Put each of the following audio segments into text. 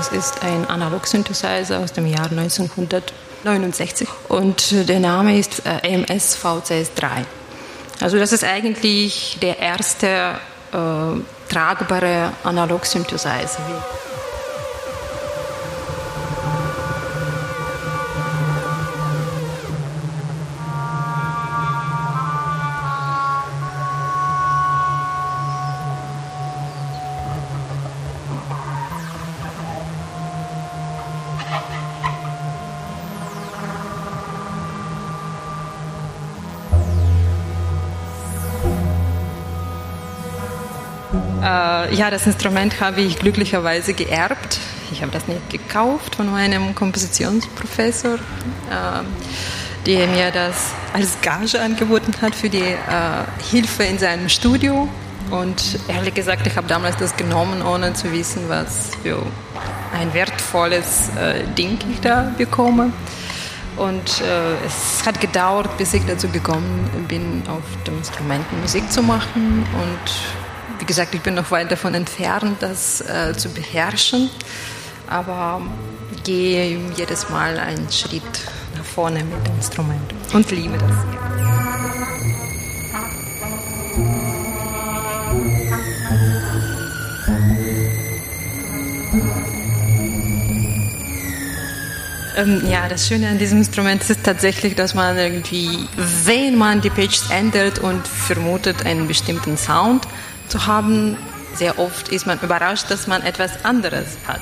Das ist ein Analog-Synthesizer aus dem Jahr 1969 und der Name ist äh, AMS VCS3. Also das ist eigentlich der erste äh, tragbare Analog-Synthesizer. Äh, ja, das Instrument habe ich glücklicherweise geerbt. Ich habe das nicht gekauft von meinem Kompositionsprofessor, äh, der mir das als Gage angeboten hat für die äh, Hilfe in seinem Studio. Und ehrlich gesagt, ich habe damals das genommen, ohne zu wissen, was für ein wertvolles äh, Ding ich da bekomme. Und äh, es hat gedauert, bis ich dazu gekommen bin, auf dem Instrument Musik zu machen. Und wie gesagt, ich bin noch weit davon entfernt, das äh, zu beherrschen, aber gehe jedes Mal einen Schritt nach vorne mit dem Instrument und liebe das. Ähm, ja, das Schöne an diesem Instrument ist tatsächlich, dass man irgendwie, wenn man die Pitch ändert und vermutet einen bestimmten Sound, zu haben. Sehr oft ist man überrascht, dass man etwas anderes hat.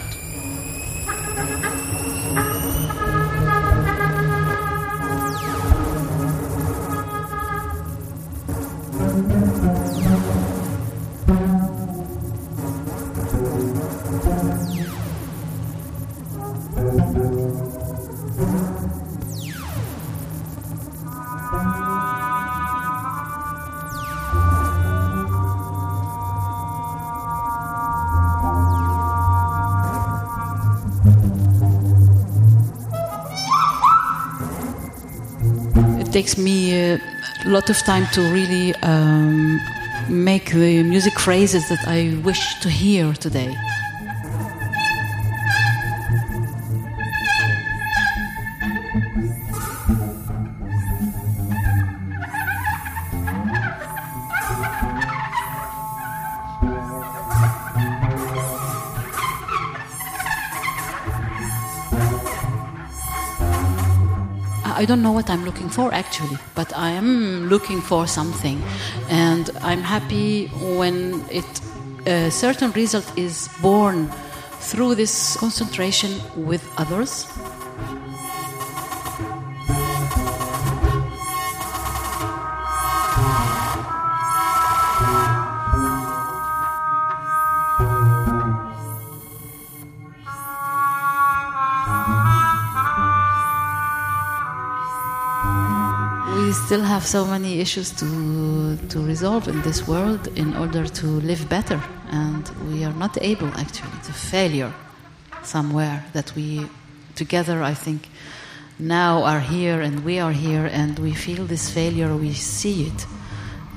Takes me a lot of time to really um, make the music phrases that I wish to hear today. I don't know what I'm looking for actually, but I am looking for something, and I'm happy when it a certain result is born through this concentration with others. Still have so many issues to, to resolve in this world in order to live better. And we are not able, actually, to failure somewhere that we together, I think, now are here and we are here and we feel this failure, we see it.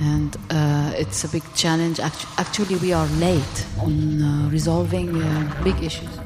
And uh, it's a big challenge. Actu- Actually, we are late on uh, resolving uh, big issues.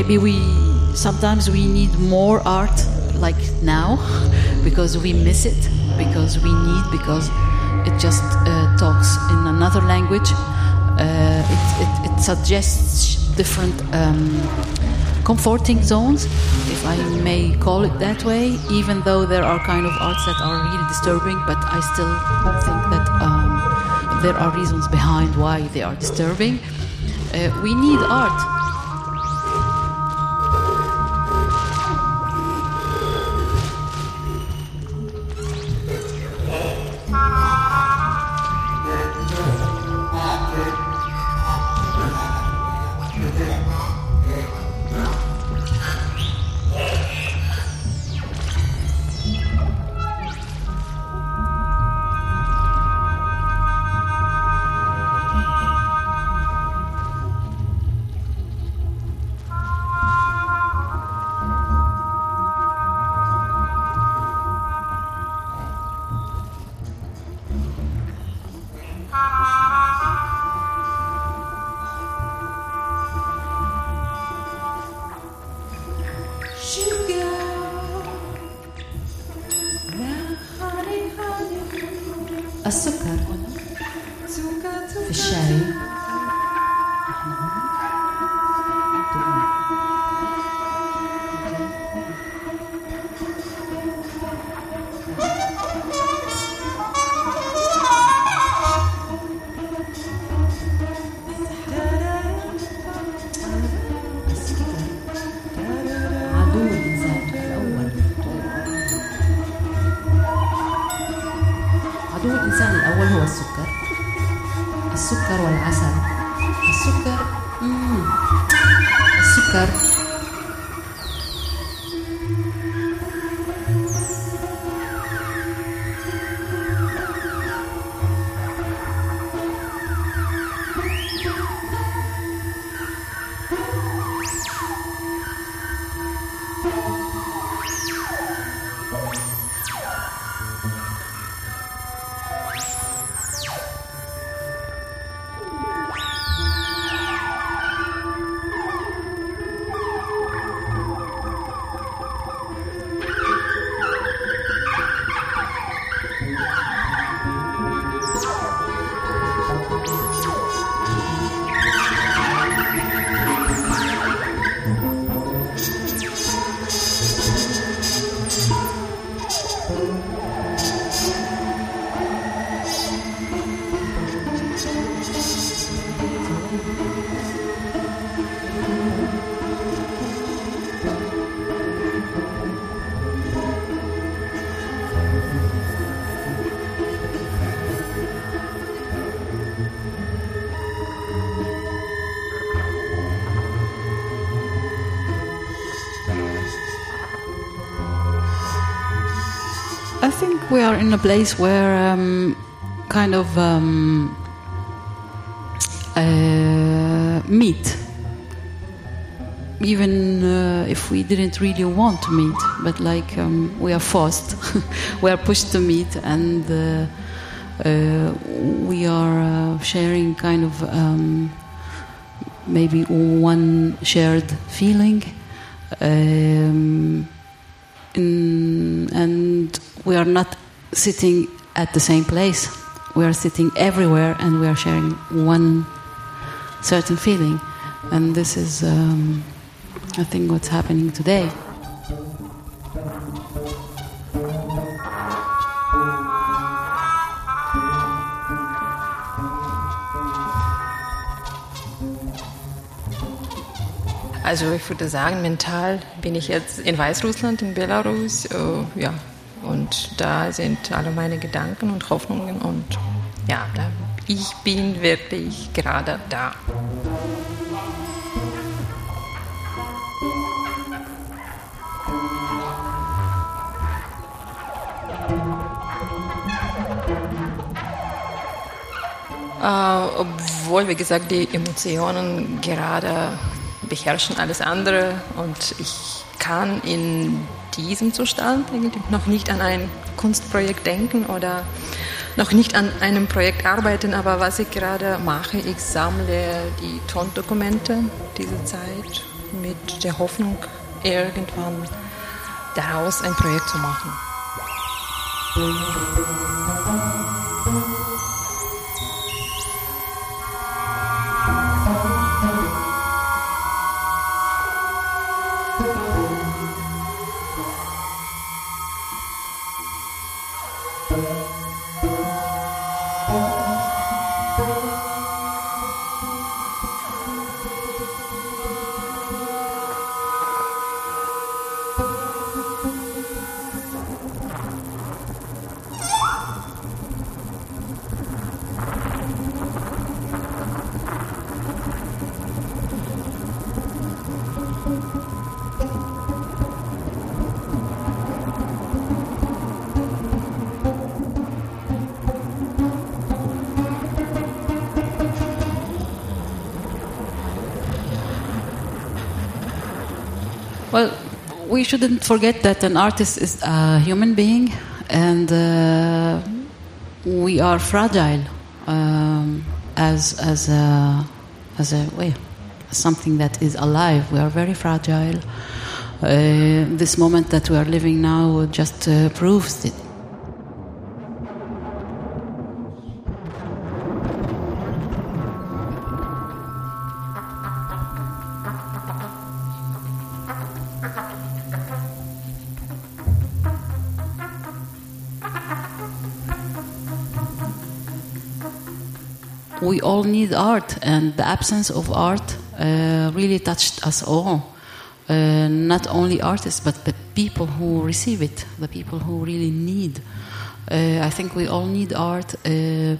Maybe we sometimes we need more art like now because we miss it because we need because it just uh, talks in another language. Uh, it, it, it, suggests different um, comforting zones if i may call it that way even though there are kind of arts that are really disturbing but i still think that um, there are reasons behind why they are disturbing. Uh, we need art السكر الشاي we are in a place where um, kind of um, uh, meet. Even uh, if we didn't really want to meet but like um, we are forced we are pushed to meet and uh, uh we are uh, sharing kind of um, maybe one shared feeling um, and we are not sitting at the same place. We are sitting everywhere and we are sharing one certain feeling. And this is, um, I think, what's happening today. Also ich würde sagen, mental bin ich jetzt in Weißrussland, in Belarus, uh, ja, und da sind alle meine Gedanken und Hoffnungen und ja, ich bin wirklich gerade da. Uh, obwohl, wie gesagt, die Emotionen gerade beherrschen alles andere und ich kann in diesem Zustand noch nicht an ein Kunstprojekt denken oder noch nicht an einem Projekt arbeiten, aber was ich gerade mache, ich sammle die Tondokumente dieser Zeit mit der Hoffnung, irgendwann daraus ein Projekt zu machen. Música we shouldn't forget that an artist is a human being, and uh, we are fragile um, as as a as a something that is alive. We are very fragile. Uh, this moment that we are living now just uh, proves it. We all need art, and the absence of art uh, really touched us all. Uh, not only artists, but the people who receive it, the people who really need. Uh, I think we all need art. Uh,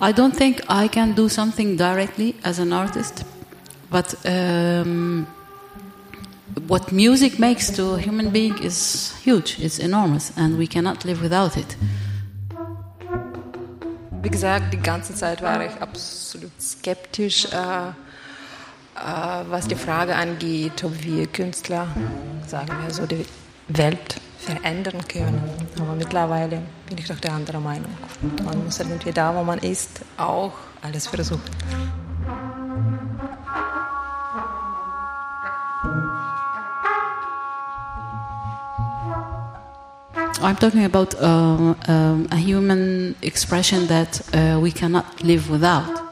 I don't think I can do something directly as an artist, but um, what music makes to a human being is huge, it's enormous, and we cannot live without it. Wie gesagt, die ganze Zeit war ich absolut skeptisch, äh, äh, was die Frage angeht, ob wir Künstler, sagen wir so, die Welt verändern können. Aber mittlerweile bin ich doch der anderen Meinung. Man muss irgendwie da, wo man ist, auch alles versuchen. I'm talking about uh, um, a human expression that uh, we cannot live without.